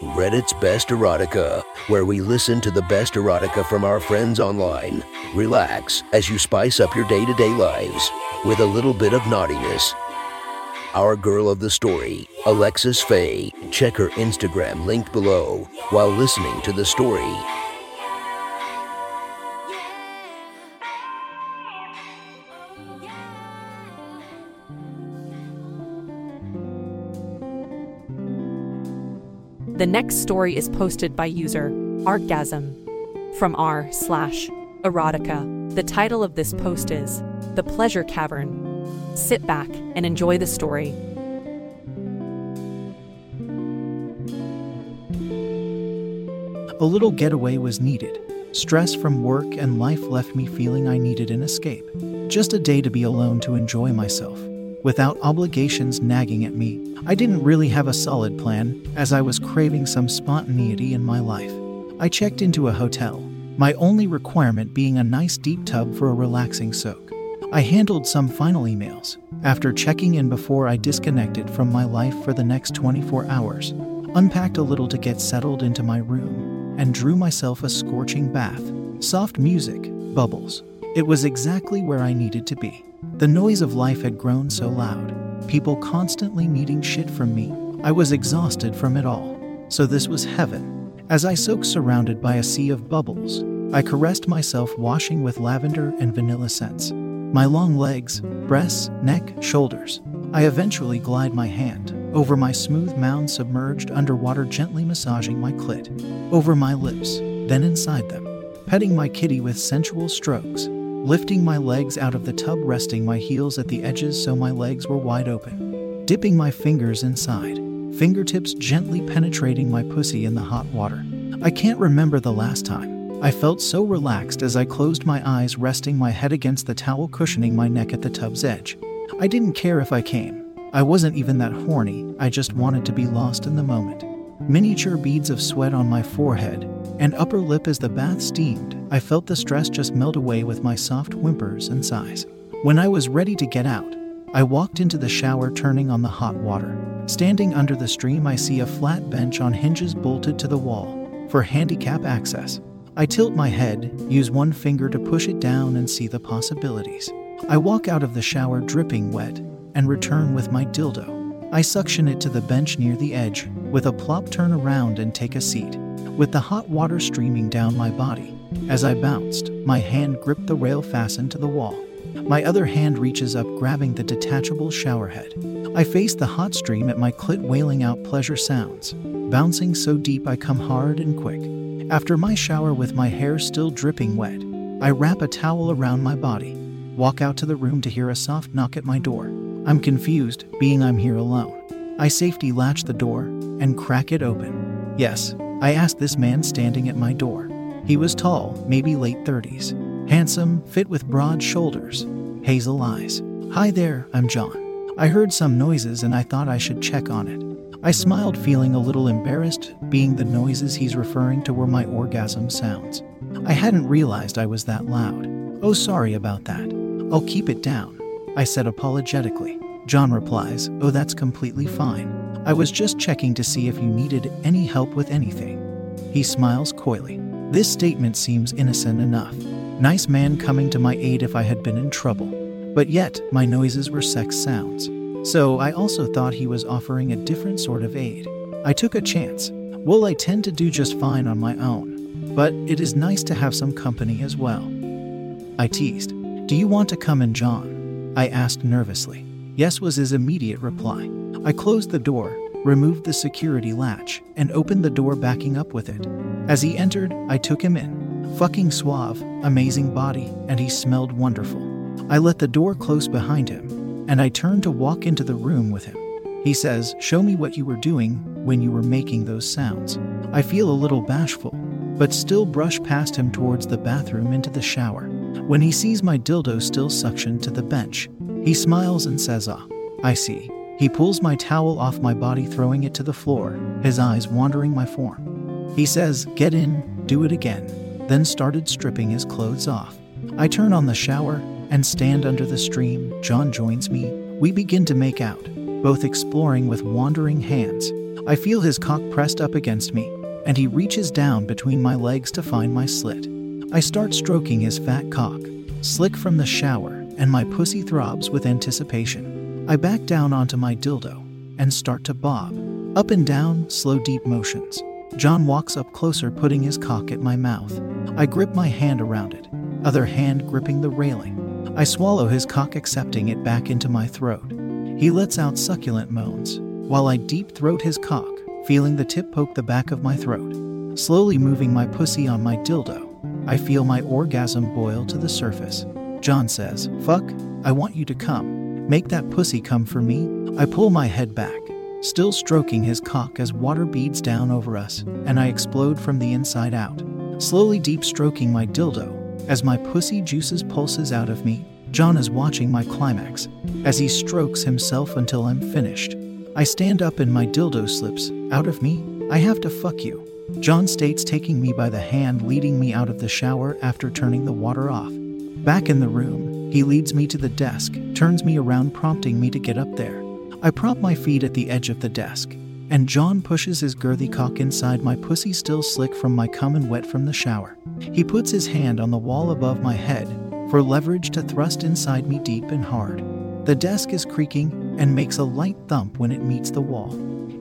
Reddit's Best Erotica, where we listen to the best erotica from our friends online. Relax as you spice up your day to day lives with a little bit of naughtiness. Our girl of the story, Alexis Faye. Check her Instagram linked below while listening to the story. The next story is posted by user Argasm from r slash erotica. The title of this post is The Pleasure Cavern. Sit back and enjoy the story. A little getaway was needed. Stress from work and life left me feeling I needed an escape. Just a day to be alone to enjoy myself. Without obligations nagging at me, I didn't really have a solid plan, as I was craving some spontaneity in my life. I checked into a hotel, my only requirement being a nice deep tub for a relaxing soak. I handled some final emails after checking in before I disconnected from my life for the next 24 hours, unpacked a little to get settled into my room, and drew myself a scorching bath. Soft music, bubbles. It was exactly where I needed to be. The noise of life had grown so loud, people constantly needing shit from me. I was exhausted from it all. So this was heaven. As I soaked surrounded by a sea of bubbles, I caressed myself washing with lavender and vanilla scents. My long legs, breasts, neck, shoulders. I eventually glide my hand over my smooth mound submerged underwater, gently massaging my clit, over my lips, then inside them, petting my kitty with sensual strokes, lifting my legs out of the tub, resting my heels at the edges so my legs were wide open, dipping my fingers inside, fingertips gently penetrating my pussy in the hot water. I can't remember the last time. I felt so relaxed as I closed my eyes, resting my head against the towel cushioning my neck at the tub's edge. I didn't care if I came. I wasn't even that horny, I just wanted to be lost in the moment. Miniature beads of sweat on my forehead and upper lip as the bath steamed. I felt the stress just melt away with my soft whimpers and sighs. When I was ready to get out, I walked into the shower, turning on the hot water. Standing under the stream, I see a flat bench on hinges bolted to the wall for handicap access. I tilt my head, use one finger to push it down, and see the possibilities. I walk out of the shower dripping wet and return with my dildo. I suction it to the bench near the edge. With a plop, turn around and take a seat. With the hot water streaming down my body. As I bounced, my hand gripped the rail fastened to the wall. My other hand reaches up, grabbing the detachable shower head. I face the hot stream at my clit, wailing out pleasure sounds. Bouncing so deep, I come hard and quick. After my shower, with my hair still dripping wet, I wrap a towel around my body, walk out to the room to hear a soft knock at my door. I'm confused, being I'm here alone. I safety latch the door and crack it open. Yes, I ask this man standing at my door. He was tall, maybe late 30s, handsome, fit with broad shoulders, hazel eyes. Hi there, I'm John. I heard some noises and I thought I should check on it. I smiled, feeling a little embarrassed, being the noises he's referring to were my orgasm sounds. I hadn't realized I was that loud. Oh, sorry about that. I'll keep it down, I said apologetically. John replies, Oh, that's completely fine. I was just checking to see if you needed any help with anything. He smiles coyly. This statement seems innocent enough. Nice man coming to my aid if I had been in trouble. But yet, my noises were sex sounds. So I also thought he was offering a different sort of aid. I took a chance. Well, I tend to do just fine on my own, but it is nice to have some company as well. I teased. Do you want to come in, John? I asked nervously. Yes, was his immediate reply. I closed the door, removed the security latch, and opened the door, backing up with it. As he entered, I took him in. Fucking suave, amazing body, and he smelled wonderful. I let the door close behind him, and I turned to walk into the room with him. He says, Show me what you were doing when you were making those sounds. I feel a little bashful, but still brush past him towards the bathroom into the shower. When he sees my dildo still suctioned to the bench, he smiles and says, Ah, I see. He pulls my towel off my body, throwing it to the floor, his eyes wandering my form. He says, Get in, do it again, then started stripping his clothes off. I turn on the shower and stand under the stream. John joins me. We begin to make out, both exploring with wandering hands. I feel his cock pressed up against me, and he reaches down between my legs to find my slit. I start stroking his fat cock, slick from the shower, and my pussy throbs with anticipation. I back down onto my dildo and start to bob, up and down, slow, deep motions. John walks up closer, putting his cock at my mouth. I grip my hand around it, other hand gripping the railing. I swallow his cock, accepting it back into my throat. He lets out succulent moans, while I deep throat his cock, feeling the tip poke the back of my throat. Slowly moving my pussy on my dildo, I feel my orgasm boil to the surface. John says, Fuck, I want you to come. Make that pussy come for me. I pull my head back, still stroking his cock as water beads down over us, and I explode from the inside out. Slowly deep stroking my dildo, as my pussy juices pulses out of me, John is watching my climax as he strokes himself until I'm finished. I stand up and my dildo slips out of me. I have to fuck you. John states, taking me by the hand, leading me out of the shower after turning the water off. Back in the room, he leads me to the desk, turns me around, prompting me to get up there. I prop my feet at the edge of the desk, and John pushes his girthy cock inside my pussy, still slick from my cum and wet from the shower. He puts his hand on the wall above my head for leverage to thrust inside me deep and hard. The desk is creaking and makes a light thump when it meets the wall.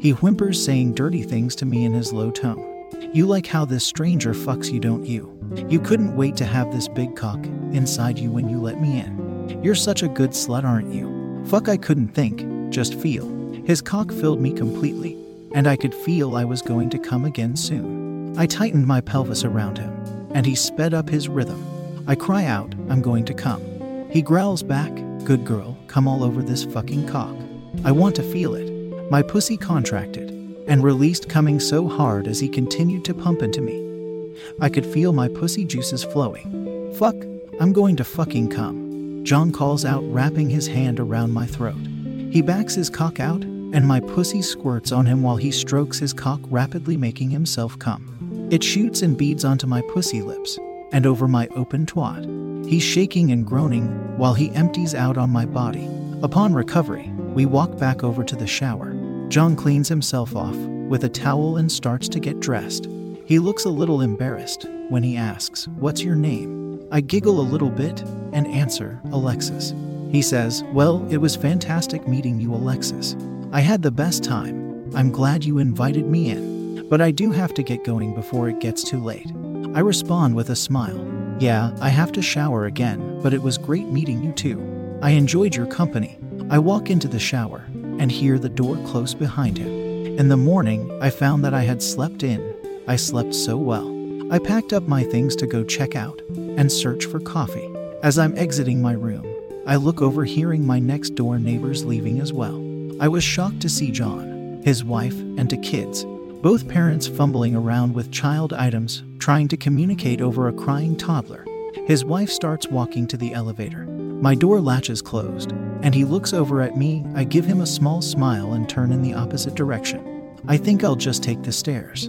He whimpers, saying dirty things to me in his low tone. You like how this stranger fucks you, don't you? You couldn't wait to have this big cock inside you when you let me in. You're such a good slut, aren't you? Fuck, I couldn't think, just feel. His cock filled me completely, and I could feel I was going to come again soon. I tightened my pelvis around him, and he sped up his rhythm. I cry out, I'm going to come. He growls back, Good girl, come all over this fucking cock. I want to feel it. My pussy contracted and released, coming so hard as he continued to pump into me. I could feel my pussy juices flowing. Fuck, I'm going to fucking come. John calls out, wrapping his hand around my throat. He backs his cock out, and my pussy squirts on him while he strokes his cock, rapidly making himself come. It shoots and beads onto my pussy lips and over my open twat. He's shaking and groaning while he empties out on my body. Upon recovery, we walk back over to the shower. John cleans himself off with a towel and starts to get dressed. He looks a little embarrassed when he asks, What's your name? I giggle a little bit and answer, Alexis. He says, Well, it was fantastic meeting you, Alexis. I had the best time. I'm glad you invited me in, but I do have to get going before it gets too late. I respond with a smile. Yeah, I have to shower again, but it was great meeting you too. I enjoyed your company. I walk into the shower and hear the door close behind him. In the morning, I found that I had slept in. I slept so well. I packed up my things to go check out and search for coffee. As I'm exiting my room, I look over, hearing my next door neighbors leaving as well. I was shocked to see John, his wife, and two kids both parents fumbling around with child items, trying to communicate over a crying toddler. His wife starts walking to the elevator. My door latches closed, and he looks over at me. I give him a small smile and turn in the opposite direction. I think I'll just take the stairs.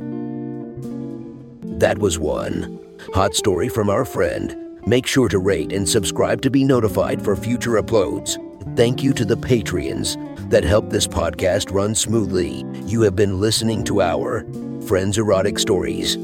That was one. Hot story from our friend. Make sure to rate and subscribe to be notified for future uploads. Thank you to the Patreons that help this podcast run smoothly. You have been listening to our Friends Erotic Stories.